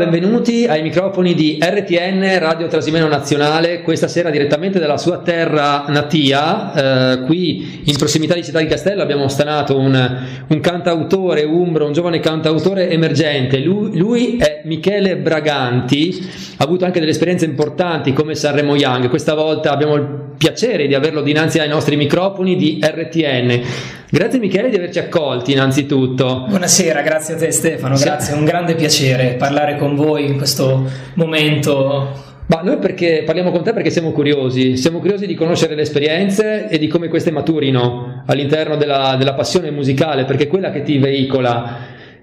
Benvenuti ai microfoni di RTN Radio Trasimeno Nazionale, questa sera direttamente dalla sua terra natia, eh, qui in prossimità di Città di Castello abbiamo stanato un, un cantautore umbro, un giovane cantautore emergente, lui, lui, è Michele Braganti, ha avuto anche delle esperienze importanti come Sanremo Young, questa volta abbiamo il piacere di averlo dinanzi ai nostri microfoni di RTN. Grazie Michele di averci accolti innanzitutto. Buonasera, grazie a te Stefano, grazie, è un grande piacere parlare con voi in questo momento. Ma noi perché parliamo con te perché siamo curiosi, siamo curiosi di conoscere le esperienze e di come queste maturino all'interno della, della, passione musicale, perché è quella che ti veicola.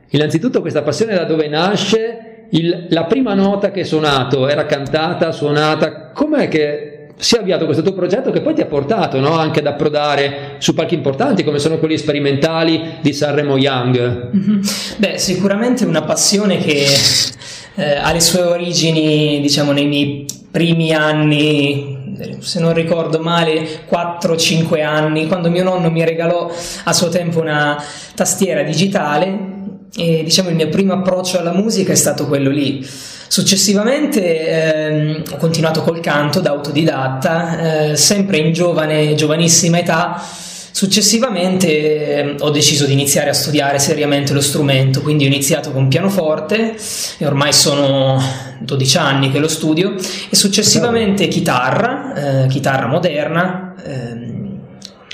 Innanzitutto questa passione da dove nasce, il, la prima nota che hai suonato era cantata, suonata, com'è che si è avviato questo tuo progetto che poi ti ha portato no? anche ad approdare su palchi importanti come sono quelli sperimentali di Sanremo Young? Mm-hmm. Beh, sicuramente una passione che eh, ha le sue origini, diciamo, nei miei primi anni se non ricordo male, 4-5 anni, quando mio nonno mi regalò a suo tempo una tastiera digitale e diciamo il mio primo approccio alla musica è stato quello lì. Successivamente ehm, ho continuato col canto da autodidatta, eh, sempre in giovane, giovanissima età. Successivamente eh, ho deciso di iniziare a studiare seriamente lo strumento, quindi ho iniziato con pianoforte e ormai sono 12 anni che lo studio e successivamente chitarra, eh, chitarra moderna, ehm,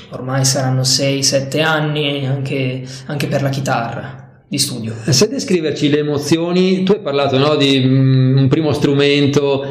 ormai saranno 6-7 anni anche, anche per la chitarra di studio. Se descriverci le emozioni, tu hai parlato no, di mm, un primo strumento,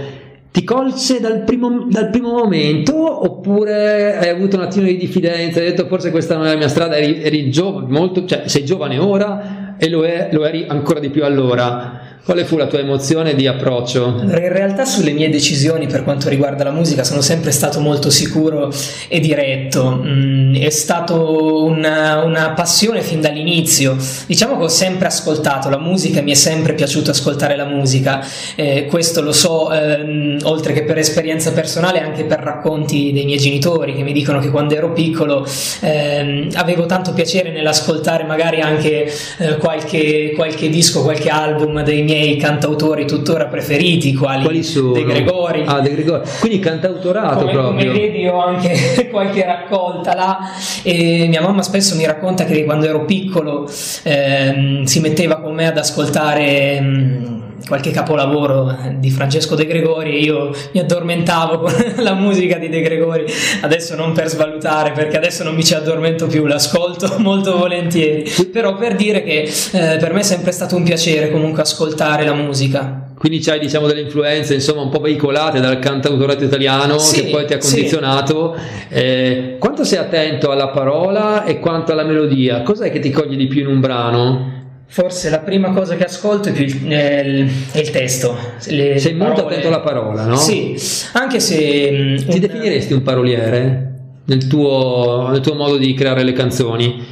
ti colse dal primo, dal primo, momento oppure hai avuto un attimo di diffidenza, hai detto forse questa non è la mia strada, eri, eri giovane, molto, cioè sei giovane ora e lo, è, lo eri ancora di più allora. Quale fu la tua emozione di approccio? in realtà sulle mie decisioni per quanto riguarda la musica sono sempre stato molto sicuro e diretto. Mm, è stata una, una, passione fin dall'inizio. Diciamo che ho sempre ascoltato la musica e mi è sempre piaciuto ascoltare la musica. Eh, questo lo so, ehm, oltre che per esperienza personale, anche per racconti dei miei genitori che mi dicono che quando ero piccolo ehm, avevo tanto piacere nell'ascoltare magari anche eh, qualche, qualche disco, qualche album dei miei miei cantautori tuttora preferiti, quali, quali sono? De Gregori. Ah, De Gregori. Quindi cantautorato come, proprio. Come vedi ho anche qualche raccolta là e mia mamma spesso mi racconta che quando ero piccolo ehm, si metteva con me ad ascoltare... Mh, qualche capolavoro di Francesco De Gregori e io mi addormentavo con la musica di De Gregori. Adesso non per svalutare perché adesso non mi ci addormento più l'ascolto molto volentieri. Però per dire che eh, per me è sempre stato un piacere comunque ascoltare la musica. Quindi c'hai diciamo delle influenze insomma un po' veicolate dal cantautorato italiano sì, che poi ti ha condizionato. Sì. eh, quanto sei attento alla parola e quanto alla melodia? Cos'è che ti coglie di più in un brano? Forse la prima cosa che ascolto è, più il, è il, il testo. Le Sei molto attento alla parola, no? Sì, anche se... Mm, Ti un... definiresti un paroliere nel tuo, nel tuo modo di creare le canzoni?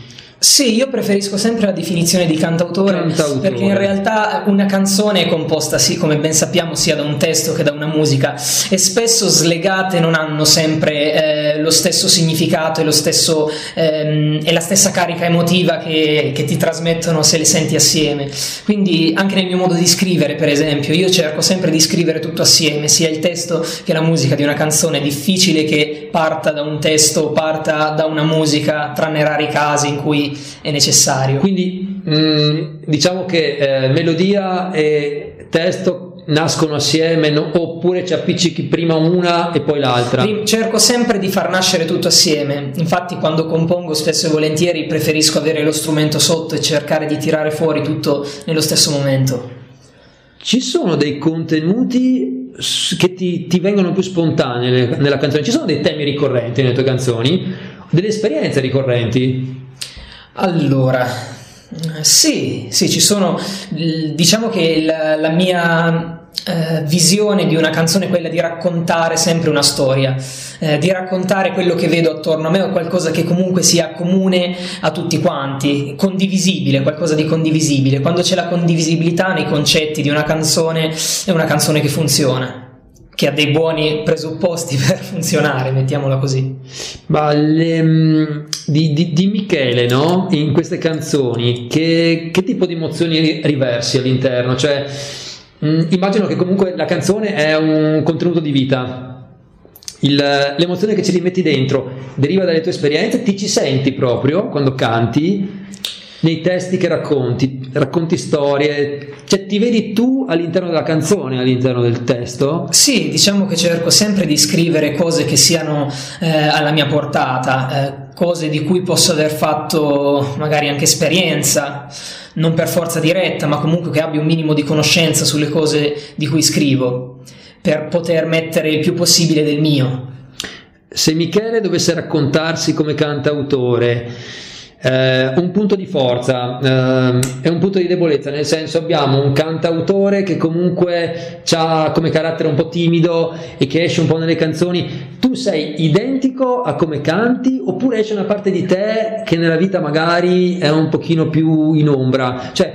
Sì, io preferisco sempre la definizione di cantautore, cantautore, perché in realtà una canzone è composta, sì, come ben sappiamo, sia da un testo che da una musica e spesso slegate non hanno sempre eh, lo stesso significato e, lo stesso, ehm, e la stessa carica emotiva che, che, ti trasmettono se le senti assieme. Quindi anche nel mio modo di scrivere, per esempio, io cerco sempre di scrivere tutto assieme, sia il testo che la musica di una canzone. È difficile che parta da un testo o parta da una musica, tranne rari casi in cui è necessario. Quindi mh, mm, diciamo che eh, melodia e testo nascono assieme no? oppure ci appiccichi prima una e poi l'altra? Cerco sempre di far nascere tutto assieme, infatti quando compongo spesso e volentieri preferisco avere lo strumento sotto e cercare di tirare fuori tutto nello stesso momento. Ci sono dei contenuti che ti, ti vengono più spontanei nella canzone, ci sono dei temi ricorrenti nelle tue canzoni, delle esperienze ricorrenti? Allora, sì, sì, ci sono, diciamo che la, la mia eh, visione di una canzone è quella di raccontare sempre una storia, eh, di raccontare quello che vedo attorno a me o qualcosa che comunque sia comune a tutti quanti, condivisibile, qualcosa di condivisibile. Quando c'è la condivisibilità nei concetti di una canzone, è una canzone che funziona che ha dei buoni presupposti per funzionare, mettiamola così. Ma le, mm, di, di, di, Michele, no? In queste canzoni, che, che, tipo di emozioni riversi all'interno? Cioè, Mm, immagino che comunque la canzone è un contenuto di vita. Il, l'emozione che ci rimetti dentro deriva dalle tue esperienze, ti ci senti proprio quando canti nei testi che racconti, racconti storie, cioè ti vedi tu all'interno della canzone, all'interno del testo? Sì, diciamo che cerco sempre di scrivere cose che siano eh, alla mia portata, eh, cose di cui posso aver fatto magari anche esperienza, non per forza diretta, ma comunque che abbia un minimo di conoscenza sulle cose di cui scrivo, per poter mettere il più possibile del mio. Se Michele dovesse raccontarsi come cantautore, eh, un punto di forza eh, e un punto di debolezza, nel senso abbiamo un cantautore che comunque ha come carattere un po' timido e che esce un po' nelle canzoni. Tu sei identico a come canti oppure esce una parte di te che nella vita magari è un pochino più in ombra? Cioè,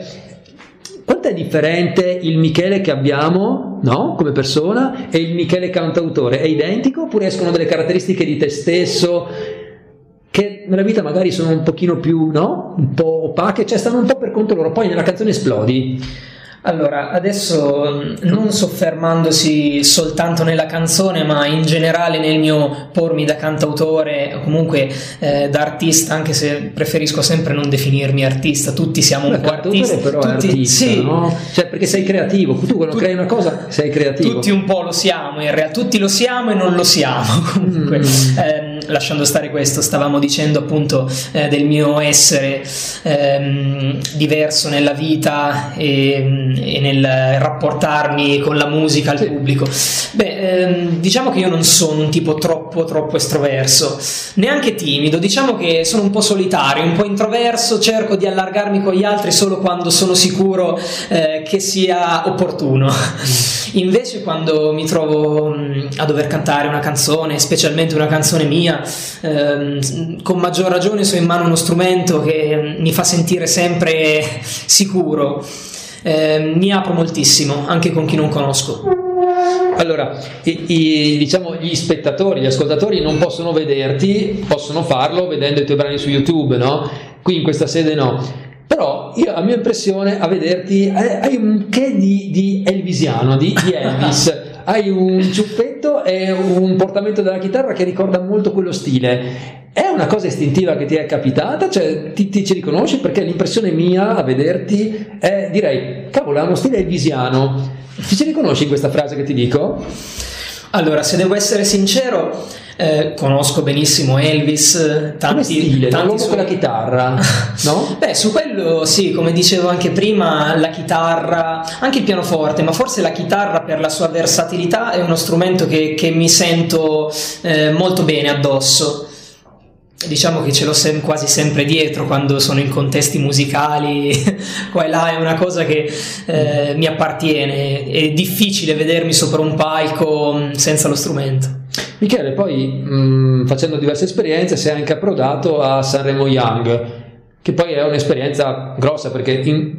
quanto è differente il Michele che abbiamo no? come persona e il Michele cantautore? È identico oppure escono delle caratteristiche di te stesso che nella vita magari sono un pochino più, no? Un po' opache, cioè stanno un po' per conto loro, poi nella canzone esplodi. Allora, adesso non soffermandosi soltanto nella canzone, ma in generale nel mio pormi da cantautore o comunque eh, da artista, anche se preferisco sempre non definirmi artista, tutti siamo un po' artisti. però tutti, artista, sì. no? Cioè, perché sei creativo, tu quando tu, crei una cosa sei creativo. Tutti un po' lo siamo, in realtà tutti lo siamo e non lo siamo, comunque. Mm. Eh, lasciando stare questo, stavamo dicendo appunto eh, del mio essere ehm, diverso nella vita e, e, nel rapportarmi con la musica al pubblico. Beh, ehm, diciamo che io non sono un tipo troppo, troppo estroverso, neanche timido, diciamo che sono un po' solitario, un po' introverso, cerco di allargarmi con gli altri solo quando sono sicuro eh, che sia opportuno. Invece quando mi trovo a dover cantare una canzone, specialmente una canzone mia, ehm, con maggior ragione se ho in mano uno strumento che mi fa sentire sempre sicuro. Eh, mi apro moltissimo, anche con chi non conosco. Allora, i, i, diciamo gli spettatori, gli ascoltatori non possono vederti, possono farlo vedendo i tuoi brani su YouTube, no? Qui in questa sede no. Però io, a mia impressione, a vederti, hai un che di, di Elvisiano, di, di Elvis. hai un ciuffetto e un portamento della chitarra che ricorda molto quello stile. È una cosa istintiva che ti è capitata? Cioè, ti, ti ci riconosci? Perché l'impressione mia a vederti è, direi, cavolo, ha uno stile elvisiano. Ti ci riconosci in questa frase che ti dico? Allora, se devo essere sincero, eh, conosco benissimo Elvis, tanti, stile, tanti suoi... con la chitarra, no? Beh, su quello sì, come dicevo anche prima, la chitarra, anche il pianoforte, ma forse la chitarra per la sua versatilità è uno strumento che, che mi sento eh, molto bene addosso diciamo che ce l'ho sem- quasi sempre dietro quando sono in contesti musicali, qua e là è una cosa che eh, mi appartiene, è difficile vedermi sopra un palco mm, senza lo strumento. Michele, poi mh, mm, facendo diverse esperienze sei anche approdato a Sanremo Young, che poi è un'esperienza grossa perché in,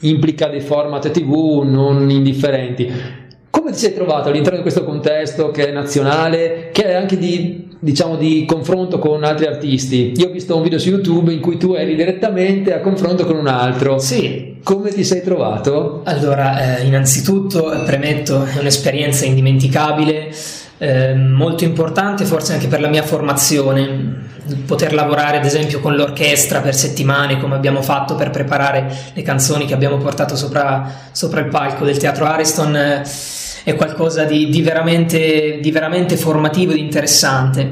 implica dei format tv non indifferenti. Come ti sei trovato all'interno di questo contesto che è nazionale, che è anche di, diciamo, di confronto con altri artisti? Io ho visto un video su YouTube in cui tu eri direttamente a confronto con un altro. Sì. Come ti sei trovato? Allora, eh, innanzitutto premetto, è un'esperienza indimenticabile eh, molto importante forse anche per la mia formazione poter lavorare ad esempio con l'orchestra per settimane come abbiamo fatto per preparare le canzoni che abbiamo portato sopra, sopra il palco del teatro Ariston eh, è qualcosa di, di, veramente, di veramente formativo ed interessante.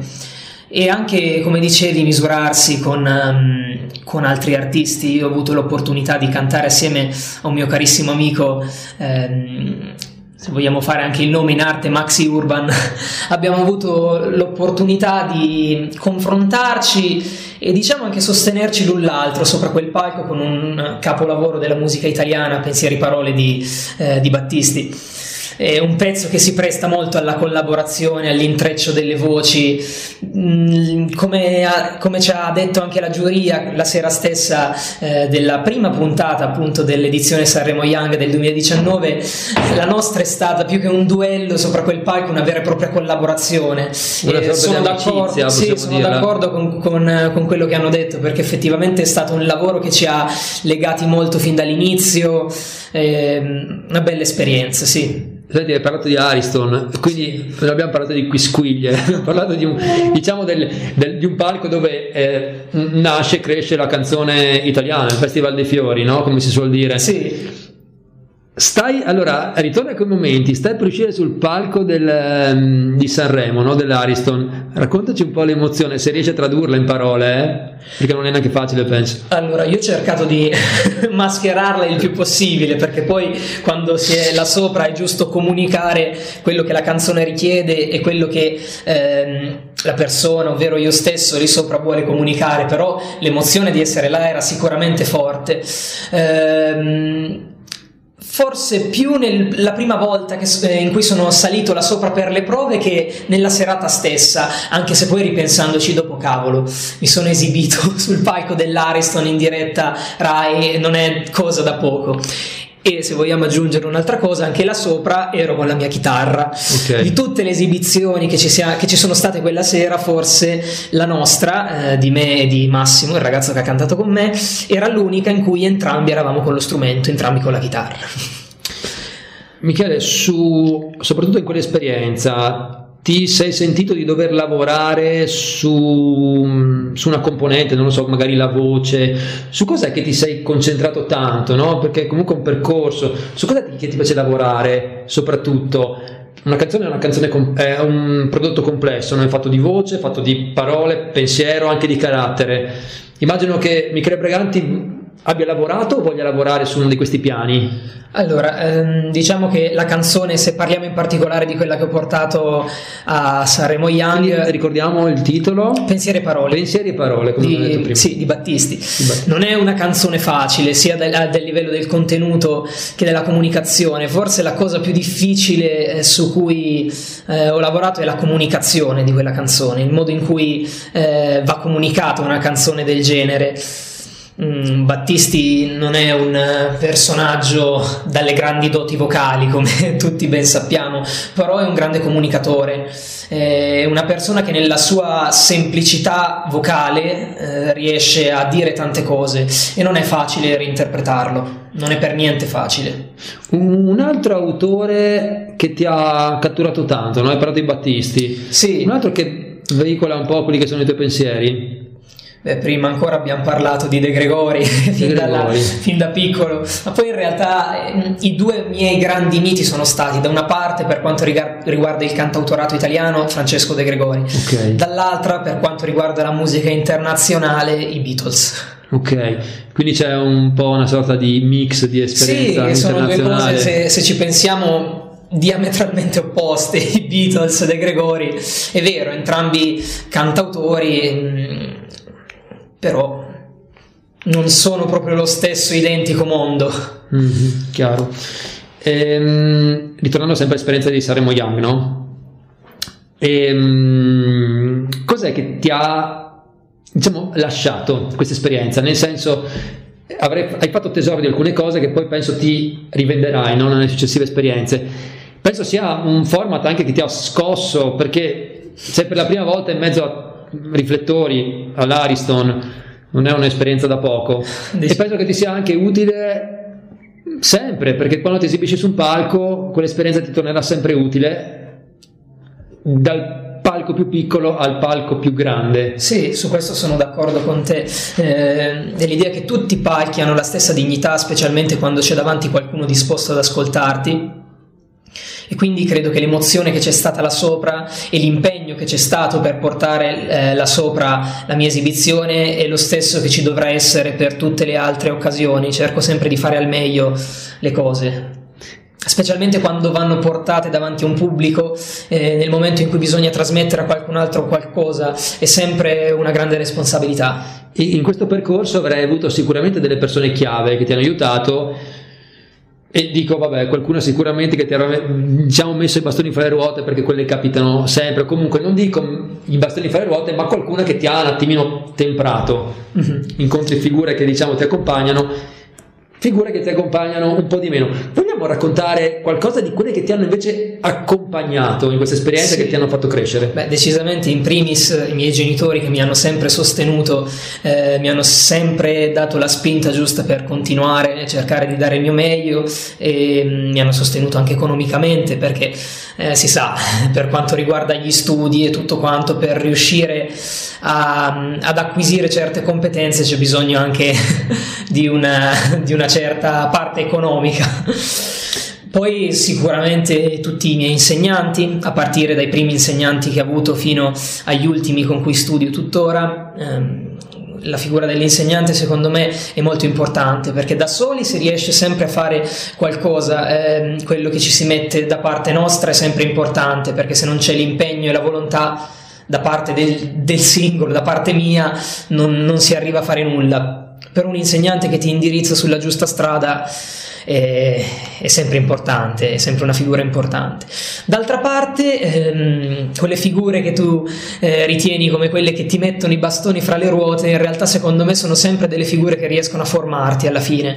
E anche come dicevi misurarsi con, um, con, altri artisti. Io ho avuto l'opportunità di cantare assieme a un mio carissimo amico um, se vogliamo fare anche il nome in arte, Maxi Urban, abbiamo avuto l'opportunità di confrontarci e diciamo anche sostenerci l'un l'altro sopra quel palco con un capolavoro della musica italiana, pensieri parole di, eh, di Battisti. È un pezzo che si presta molto alla collaborazione, all'intreccio delle voci, mm, come, ha, come ci ha detto anche la giuria la sera stessa eh, della prima puntata appunto dell'edizione Sanremo Young del 2019, la nostra è stata più che un duello sopra quel palco, una vera e propria collaborazione. Eh, sono d'accordo, sì, sono d'accordo con, con, con quello che hanno detto perché effettivamente è stato un lavoro che ci ha legati molto fin dall'inizio, eh, una bella esperienza, sì. Senti, hai parlato di Ariston, quindi non abbiamo parlato di quisquiglie, abbiamo parlato di un, diciamo del, del, di un palco dove eh, nasce e cresce la canzone italiana, il Festival dei Fiori, no? come si suol dire. Sì. Stai, allora, ritorna a quei momenti, stai per uscire sul palco del, um, di Sanremo, no? dell'Ariston, raccontaci un po' l'emozione, se riesci a tradurla in parole, eh? perché non è neanche facile, penso. Allora, io ho cercato di mascherarla il più possibile, perché poi quando si è là sopra è giusto comunicare quello che la canzone richiede e quello che ehm, la persona, ovvero io stesso, lì sopra vuole comunicare, però l'emozione di essere là era sicuramente forte. Ehm, forse più nella prima volta che, eh, in cui sono salito là sopra per le prove che nella serata stessa, anche se poi ripensandoci dopo cavolo, mi sono esibito sul palco dell'Ariston in diretta Rai non è cosa da poco e se vogliamo aggiungere un'altra cosa anche là sopra ero con la mia chitarra okay. di tutte le esibizioni che ci, sia, che ci, sono state quella sera forse la nostra eh, di me e di Massimo il ragazzo che ha cantato con me era l'unica in cui entrambi eravamo con lo strumento entrambi con la chitarra Michele su, soprattutto in quell'esperienza ti sei sentito di dover lavorare su, su, una componente, non lo so, magari la voce, su cos'è che ti sei concentrato tanto, no? Perché comunque un percorso, su cosa ti, che ti piace lavorare soprattutto? Una canzone è una canzone, è un prodotto complesso, non è fatto di voce, è fatto di parole, pensiero, anche di carattere. Immagino che Michele Breganti abbia lavorato o voglia lavorare su uno di questi piani? Allora, ehm, diciamo che la canzone, se parliamo in particolare di quella che ho portato a Sanremo Young, Quindi, ricordiamo il titolo? Pensieri e parole. Pensieri e parole, come di, ho detto prima. Sì, di Battisti. di Battisti. Non è una canzone facile, sia del, del, livello del contenuto che della comunicazione. Forse la cosa più difficile eh, su cui eh, ho lavorato è la comunicazione di quella canzone, il modo in cui eh, va comunicata una canzone del genere. Mm, Battisti non è un personaggio dalle grandi doti vocali, come tutti ben sappiamo, però è un grande comunicatore, è una persona che nella sua semplicità vocale eh, riesce a dire tante cose e non è facile reinterpretarlo, non è per niente facile. Un altro autore che ti ha catturato tanto, no? hai parlato di Battisti, sì. un altro che veicola un po' quelli che sono i tuoi pensieri? Beh, prima ancora abbiamo parlato di De Gregori, fin, dalla, fin, da piccolo, ma poi in realtà eh, i due miei grandi miti sono stati da una parte per quanto riguarda il cantautorato italiano Francesco De Gregori, okay. dall'altra per quanto riguarda la musica internazionale i Beatles. Ok, quindi c'è un po' una sorta di mix di esperienza sì, sono due cose, se, se ci pensiamo diametralmente opposte, i Beatles e De Gregori. È vero, entrambi cantautori, mm, però non sono proprio lo stesso identico mondo. Mm-hmm, chiaro. Ehm, ritornando sempre all'esperienza di Saremo Young, no? Ehm, cos'è che ti ha, diciamo, lasciato questa esperienza? Nel senso, avrei, hai fatto tesoro di alcune cose che poi penso ti rivenderai no? nelle successive esperienze. Penso sia un format anche che ti ha scosso perché sei per la prima volta in mezzo a riflettori all'Ariston non è un'esperienza da poco e penso che ti sia anche utile sempre perché quando ti esibisci su un palco quell'esperienza ti tornerà sempre utile dal palco più piccolo al palco più grande. Sì, su questo sono d'accordo con te. Eh, dell'idea che tutti i palchi hanno la stessa dignità, specialmente quando c'è davanti qualcuno disposto ad ascoltarti e quindi credo che l'emozione che c'è stata là sopra e l'impegno che c'è stato per portare eh, là sopra la mia esibizione è lo stesso che ci dovrà essere per tutte le altre occasioni. Cerco sempre di fare al meglio le cose specialmente quando vanno portate davanti a un pubblico eh, nel momento in cui bisogna trasmettere a qualcun altro qualcosa è sempre una grande responsabilità. In questo percorso avrai avuto sicuramente delle persone chiave che ti hanno aiutato e dico, vabbè, qualcuno sicuramente che ti ha diciamo, messo i bastoni fra le ruote perché quelle capitano sempre. Comunque, non dico i bastoni fra le ruote, ma qualcuno che ti ha un attimino temprato. Mm-hmm. Incontri figure che diciamo ti accompagnano figure che ti accompagnano un po' di meno. Vogliamo raccontare qualcosa di quelle che ti hanno invece accompagnato in questa esperienza sì. che ti hanno fatto crescere? Beh, decisamente in primis i miei genitori che mi hanno sempre sostenuto, eh, mi hanno sempre dato la spinta giusta per continuare a cercare di dare il mio meglio e mm, mi hanno sostenuto anche economicamente perché eh, si sa, per quanto riguarda gli studi e tutto quanto, per riuscire a, ad acquisire certe competenze c'è bisogno anche di una, di una certa parte economica. Poi sicuramente tutti i miei insegnanti, a partire dai primi insegnanti che ho avuto fino agli ultimi con cui studio tuttora, ehm, la figura dell'insegnante secondo me è molto importante perché da soli si riesce sempre a fare qualcosa, eh, quello che ci si mette da parte nostra è sempre importante perché se non c'è l'impegno e la volontà da parte del, del singolo, da parte mia, non, non si arriva a fare nulla. Per un insegnante che ti indirizza sulla giusta strada è, è, sempre importante, è sempre una figura importante. D'altra parte, ehm, quelle figure che tu eh, ritieni come quelle che ti mettono i bastoni fra le ruote, in realtà secondo me sono sempre delle figure che riescono a formarti alla fine,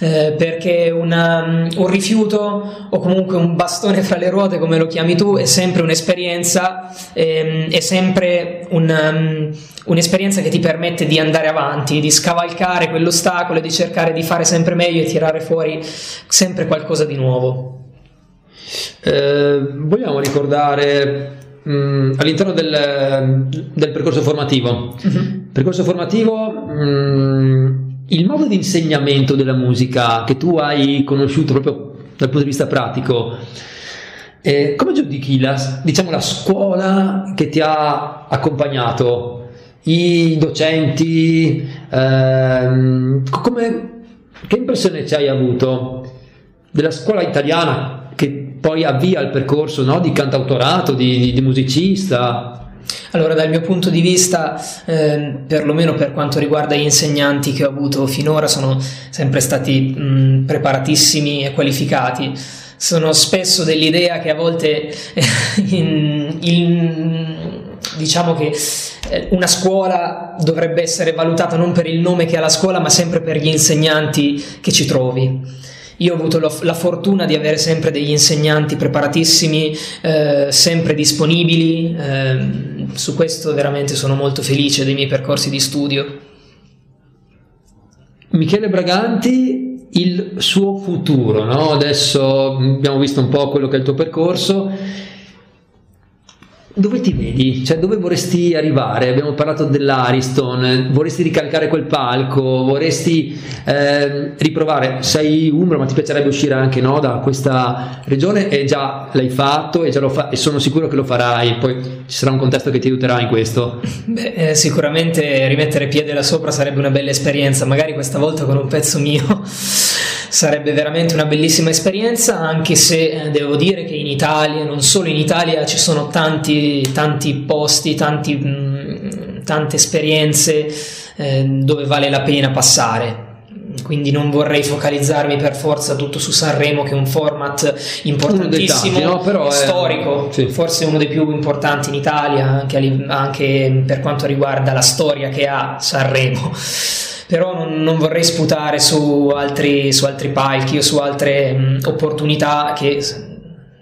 eh, perché una, un rifiuto o comunque un bastone fra le ruote, come lo chiami tu, è sempre un'esperienza, ehm, è sempre un, um, un'esperienza che ti permette di andare avanti, di scavalcare quell'ostacolo e di cercare di fare sempre meglio e tirare fuori sempre qualcosa di nuovo. Eh, vogliamo ricordare mh, mm, all'interno del, del, percorso formativo, uh-huh. percorso formativo mh, mm, il modo di insegnamento della musica che tu hai conosciuto proprio dal punto di vista pratico. Eh, come giudichi la, diciamo, la scuola che ti ha accompagnato? I docenti, ehm, come, che impressione ci hai avuto della scuola italiana che poi avvia il percorso no, di cantautorato, di, di, di musicista? Allora, dal mio punto di vista, eh, perlomeno per quanto riguarda gli insegnanti che ho avuto finora, sono sempre stati mh, preparatissimi e qualificati. Sono spesso dell'idea che a volte in, in, diciamo che eh, una scuola dovrebbe essere valutata non per il nome che ha la scuola, ma sempre per gli insegnanti che ci trovi. Io ho avuto la fortuna di avere sempre degli insegnanti preparatissimi, eh, sempre disponibili, eh, su questo veramente sono molto felice dei miei percorsi di studio. Michele Braganti, il suo futuro, no? adesso abbiamo visto un po' quello che è il tuo percorso dove ti vedi? Cioè, dove vorresti arrivare? Abbiamo parlato dell'Ariston, vorresti ricalcare quel palco, vorresti eh, riprovare, sei Umbro, ma ti piacerebbe uscire anche no, da questa regione? E già l'hai fatto e, già fa- e sono sicuro che lo farai, poi ci sarà un contesto che ti aiuterà in questo. Beh, eh, sicuramente rimettere piede là sopra sarebbe una bella esperienza, magari questa volta con un pezzo mio sarebbe veramente una bellissima esperienza, anche se eh, devo dire che in Italia, non solo in Italia, ci sono tanti, tanti posti, tanti, mh, mm, tante esperienze eh, dove vale la pena passare. Quindi non vorrei focalizzarmi per forza tutto su Sanremo, che è un format importantissimo, tanti, no? Però storico, è... sì. forse uno dei più importanti in Italia, anche, anche per quanto riguarda la storia che ha Sanremo però non, non vorrei sputare su altri, su altri, palchi o su altre mh, opportunità che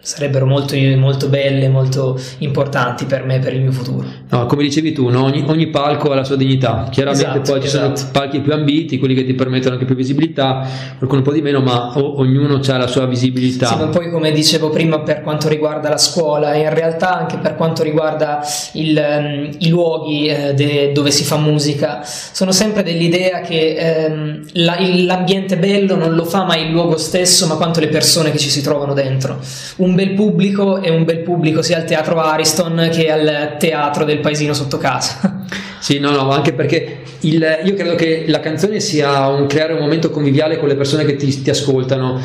sarebbero molto, molto belle, molto importanti per me, per il mio futuro. No, come dicevi tu, no? ogni, ogni, palco ha la sua dignità, chiaramente esatto, poi esatto. ci sono palchi più ambiti, quelli che ti permettono anche più visibilità, qualcuno un po' di meno, ma o, ognuno ha la sua visibilità. Sì, ma poi come dicevo prima per quanto riguarda la scuola, in realtà anche per quanto riguarda il, um, i luoghi eh, de, dove si fa musica, sono sempre dell'idea che um, la, l'ambiente bello non lo fa mai il luogo stesso, ma quanto le persone che ci si trovano dentro. Un un bel pubblico e un bel pubblico sia al teatro Ariston che al teatro del paesino sotto casa. Sì, no, no, anche perché il, io credo che la canzone sia un creare un momento conviviale con le persone che ti, ti ascoltano.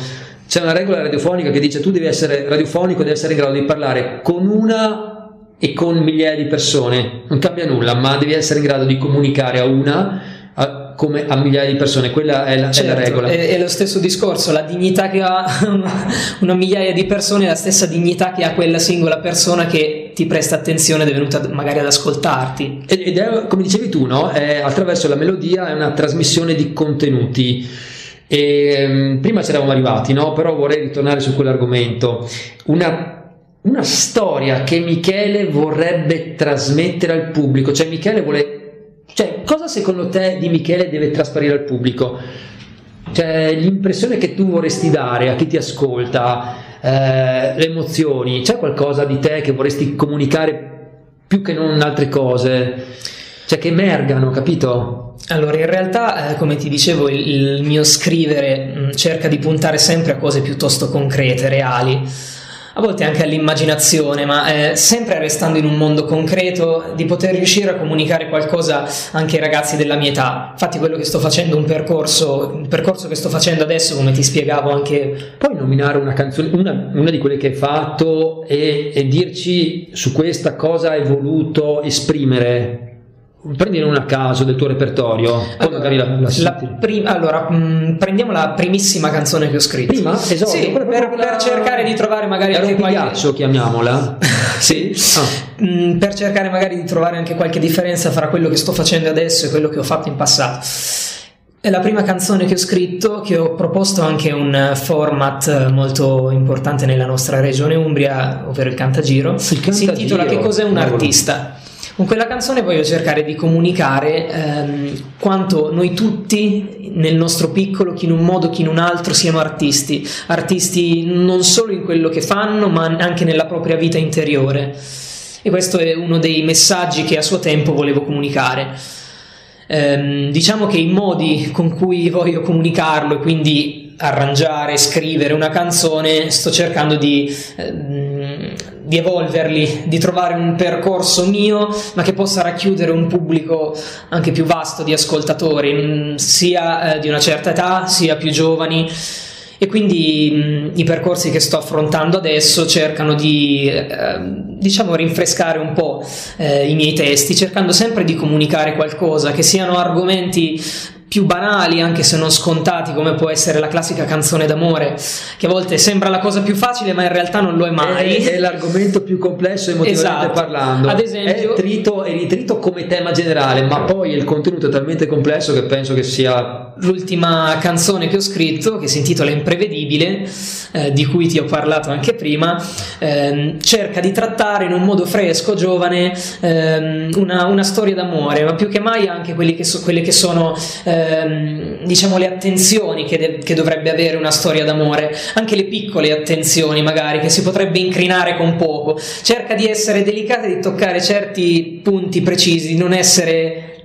C'è una regola radiofonica che dice tu devi essere radiofonico, devi essere in grado di parlare con una e con migliaia di persone, non cambia nulla, ma devi essere in grado di comunicare a una come a migliaia di persone, quella è la, certo, è la certo, regola. È, è, lo stesso discorso, la dignità che ha una, migliaia di persone è la stessa dignità che ha quella singola persona che ti presta attenzione ed è venuta magari ad ascoltarti. Ed è, come dicevi tu, no? È, attraverso la melodia è una trasmissione di contenuti. E, um, prima ci eravamo arrivati, no? però vorrei ritornare su quell'argomento. Una una storia che Michele vorrebbe trasmettere al pubblico, cioè Michele vuole cioè, cosa secondo te di Michele deve trasparire al pubblico? Cioè, l'impressione che tu vorresti dare a chi ti ascolta, eh, le emozioni, c'è qualcosa di te che vorresti comunicare più che non altre cose? Cioè, che emergano, capito? Allora, in realtà, eh, come ti dicevo, il, il mio scrivere mh, mm, cerca di puntare sempre a cose piuttosto concrete, reali a volte anche all'immaginazione, ma eh, sempre restando in un mondo concreto, di poter riuscire a comunicare qualcosa anche ai ragazzi della mia età. Infatti quello che sto facendo un percorso, un percorso che sto facendo adesso, come ti spiegavo anche... Puoi nominare una canzone, una, una di quelle che hai fatto e, e dirci su questa cosa hai voluto esprimere Prendine una a caso del tuo repertorio, allora, la, la la prim- allora mh, mm, prendiamo la primissima canzone che ho scritto. Prima? Esatto. Sì, per, per, cercare di trovare magari Era anche qualche... chiamiamola. sì. Ah. Mh, mm, per cercare magari di trovare anche qualche differenza fra quello che sto facendo adesso e quello che ho fatto in passato. È la prima canzone che ho scritto, che ho proposto anche un format molto importante nella nostra regione Umbria, ovvero il Cantagiro. Il Cantagiro. Si intitola Che cos'è un artista? Con quella canzone voglio cercare di comunicare ehm, quanto noi tutti, nel nostro piccolo, chi in un modo, chi in un altro, siano artisti. Artisti non solo in quello che fanno, ma anche nella propria vita interiore. E questo è uno dei messaggi che a suo tempo volevo comunicare. Ehm, diciamo che i modi con cui voglio comunicarlo e quindi arrangiare, scrivere una canzone, sto cercando di... Ehm, di evolverli, di trovare un percorso mio, ma che possa racchiudere un pubblico anche più vasto di ascoltatori, mm, sia eh, di una certa età, sia più giovani. E quindi mm, i percorsi che sto affrontando adesso cercano di, eh, diciamo, rinfrescare un po' eh, i miei testi, cercando sempre di comunicare qualcosa, che siano argomenti più banali, anche se non scontati, come può essere la classica canzone d'amore, che a volte sembra la cosa più facile, ma in realtà non lo è mai. È, è l'argomento più complesso emotivamente esatto. parlando. Ad esempio, è trito e ritrito come tema generale, ma poi il contenuto è talmente complesso che penso che sia. L'ultima canzone che ho scritto, che si intitola Imprevedibile, eh, di cui ti ho parlato anche prima, ehm, cerca di trattare in un modo fresco, giovane, ehm, una, una, storia d'amore, ma più che mai anche che so, quelle che sono. Eh, ehm, diciamo le attenzioni che, de- che, dovrebbe avere una storia d'amore, anche le piccole attenzioni magari che si potrebbe incrinare con poco. Cerca di essere delicata e di toccare certi punti precisi, di non essere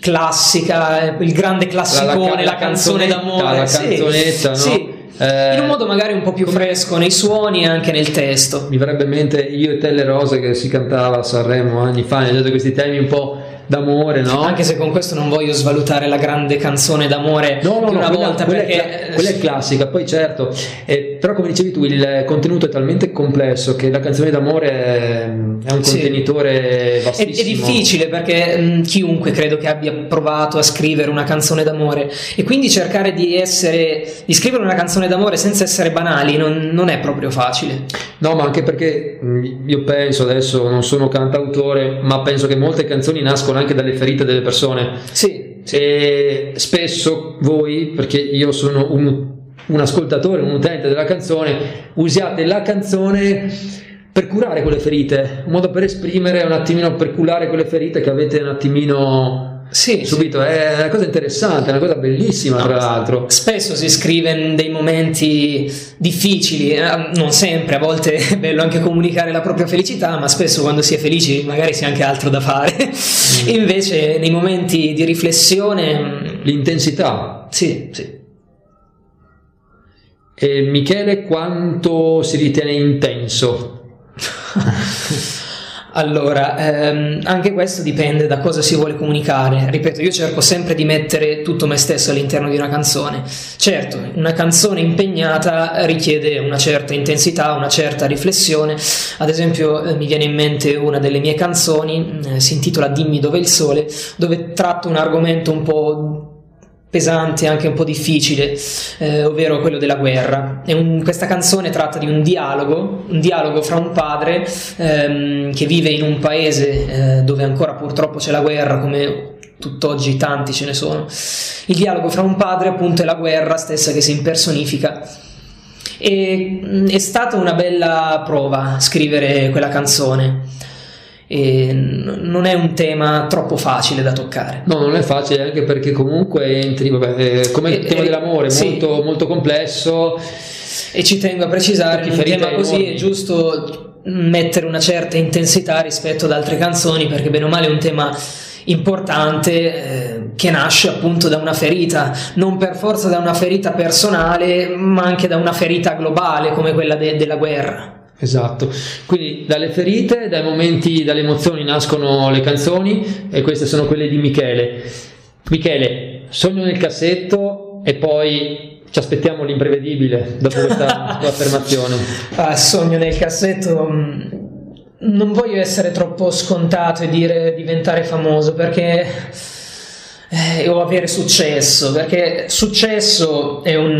classica, il grande classicone, la, la, la canzone d'amore, la canzonetta, sì, no? Sì. Eh, in un modo magari un po' più fresco nei suoni e anche nel testo. Mi verrebbe in mente io e te le rose che si cantava a Sanremo anni fa, ne questi temi un po' d'amore, no? Anche se con questo non voglio svalutare la grande canzone d'amore no, no, di una no, volta quella, perché... Quella è, quella è classica, poi certo, eh, però come dicevi tu il contenuto è talmente complesso che la canzone d'amore è, è un contenitore sì. vastissimo. È, è difficile perché mh, chiunque credo che abbia provato a scrivere una canzone d'amore e quindi cercare di essere, di scrivere una canzone d'amore senza essere banali non, non è proprio facile. No, ma anche perché io penso adesso, non sono cantautore, ma penso che molte canzoni nascono anche dalle ferite delle persone. Sì. E spesso voi, perché io sono un, un ascoltatore, un utente della canzone, usiate la canzone per curare quelle ferite, un modo per esprimere un attimino, per curare quelle ferite che avete un attimino sì, subito, è una cosa interessante, una cosa bellissima no, tra l'altro. Spesso si scrive in dei momenti difficili, eh, non sempre, a volte è bello anche comunicare la propria felicità, ma spesso quando si è felici magari si ha anche altro da fare. Mm. Invece nei momenti di riflessione... Mm, L'intensità. Sì, sì. E Michele quanto si ritiene intenso? Allora, ehm, anche questo dipende da cosa si vuole comunicare. Ripeto, io cerco sempre di mettere tutto me stesso all'interno di una canzone. Certo, una canzone impegnata richiede una certa intensità, una certa riflessione. Ad esempio, eh, mi viene in mente una delle mie canzoni, eh, si intitola Dimmi dove il sole, dove tratto un argomento un po' pesante, anche un po' difficile, eh, ovvero quello della guerra. Un, questa canzone tratta di un dialogo, un dialogo fra un padre ehm, che vive in un paese eh, dove ancora purtroppo c'è la guerra, come tutt'oggi tanti ce ne sono. Il dialogo fra un padre appunto e la guerra stessa che si impersonifica. E mm, è stata una bella prova scrivere quella canzone e non è un tema troppo facile da toccare. No, non è facile anche perché comunque entri, vabbè, eh, come il tema dell'amore, sì. molto, molto complesso. E ci tengo a precisare che un tema così enormi. è giusto mettere una certa intensità rispetto ad altre canzoni perché bene o male è un tema importante eh, che nasce appunto da una ferita, non per forza da una ferita personale, ma anche da una ferita globale come quella de- della guerra. Esatto, quindi dalle ferite, dai momenti, dalle emozioni nascono le canzoni e queste sono quelle di Michele. Michele, sogno nel cassetto e poi ci aspettiamo l'imprevedibile dopo questa tua affermazione. Ah, sogno nel cassetto, mm, non voglio essere troppo scontato e dire diventare famoso perché eh, o avere successo, perché successo è un,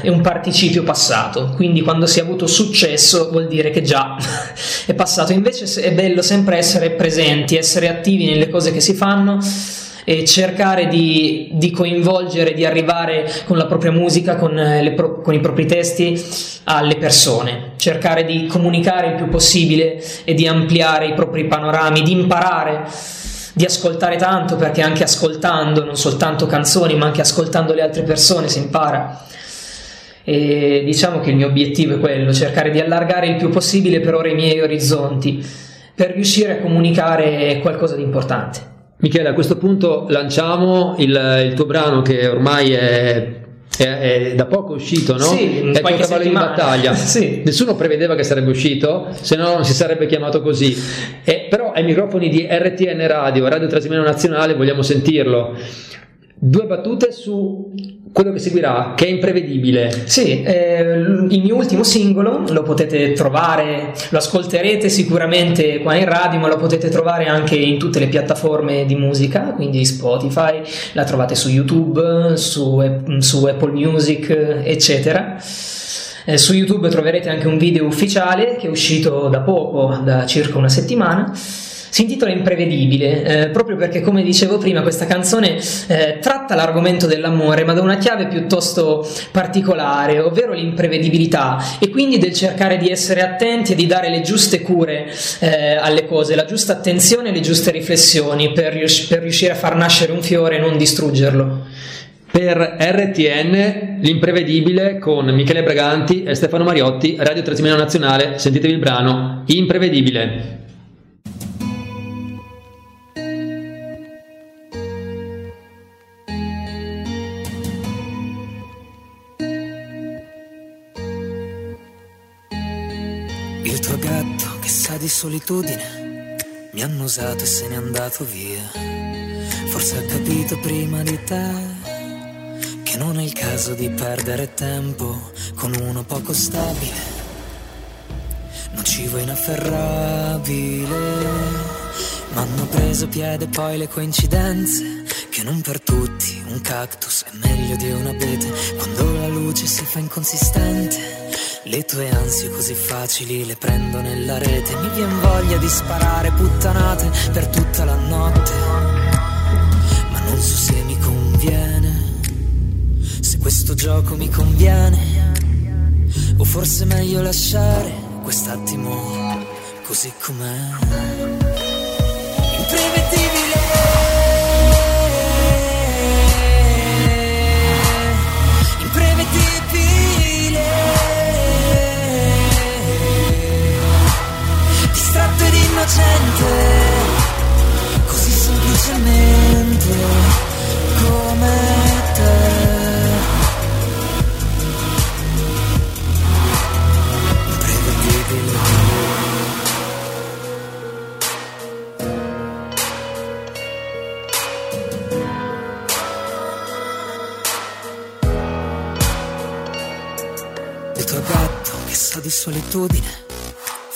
è un, participio passato, quindi quando si è avuto successo vuol dire che già è passato. Invece è bello sempre essere presenti, essere attivi nelle cose che si fanno e cercare di, di coinvolgere, di arrivare con la propria musica, con, le, con i propri testi alle persone, cercare di comunicare il più possibile e di ampliare i propri panorami, di imparare di ascoltare tanto perché anche ascoltando non soltanto canzoni ma anche ascoltando le altre persone si impara. E diciamo che il mio obiettivo è quello cercare di allargare il più possibile per ora i miei orizzonti per riuscire a comunicare qualcosa di importante. Michele a questo punto lanciamo il, il tuo brano che ormai è è, è, da poco uscito, no? Sì, è il tuo cavallo di battaglia. sì. Nessuno prevedeva che sarebbe uscito, se no non si sarebbe chiamato così. E, però ai microfoni di RTN Radio, Radio Trasimeno Nazionale, vogliamo sentirlo. Due battute su quello che seguirà, che è imprevedibile. Sì, eh, il mio ultimo singolo lo potete trovare, lo ascolterete sicuramente qua in radio, ma lo potete trovare anche in tutte le piattaforme di musica, quindi Spotify, la trovate su YouTube, su, su Apple Music, eccetera. Eh, su YouTube troverete anche un video ufficiale che è uscito da poco, da circa una settimana si intitola Imprevedibile, eh, proprio perché, come dicevo prima, questa canzone eh, tratta l'argomento dell'amore, ma da una chiave piuttosto particolare, ovvero l'imprevedibilità, e quindi del cercare di essere attenti e di dare le giuste cure eh, alle cose, la giusta attenzione e le giuste riflessioni per, rius- per riuscire a far nascere un fiore e non distruggerlo. Per RTN, l'imprevedibile con Michele Braganti e Stefano Mariotti, Radio Trasimeno Nazionale, sentitevi il brano Imprevedibile. Di solitudine mi hanno usato e se n'è andato via. Forse ha capito prima di te che non è il caso di perdere tempo con uno poco stabile, nocivo e inafferrabile. M'hanno preso piede poi le coincidenze che non per tutti un cactus è meglio di un abete quando la luce si fa inconsistente le tue ansie così facili le prendo nella rete. Mi vien voglia di sparare puttanate per tutta la notte. Ma non so se mi conviene. Se questo gioco mi conviene. O forse è meglio lasciare quest'attimo così com'è. Innocente, così semplicemente come te. Il gatto che sa di solitudine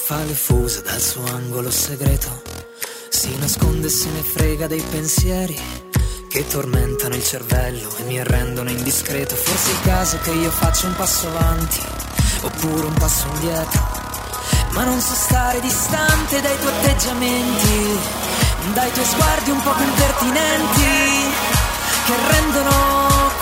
fa le fuse dal suo angolo segreto, si nasconde e se ne frega dei pensieri che tormentano il cervello e mi rendono indiscreto. Forse è il caso che io faccia un passo avanti oppure un passo indietro. Ma non so stare distante dai tuoi atteggiamenti, dai tuoi sguardi un po' più impertinenti che rendono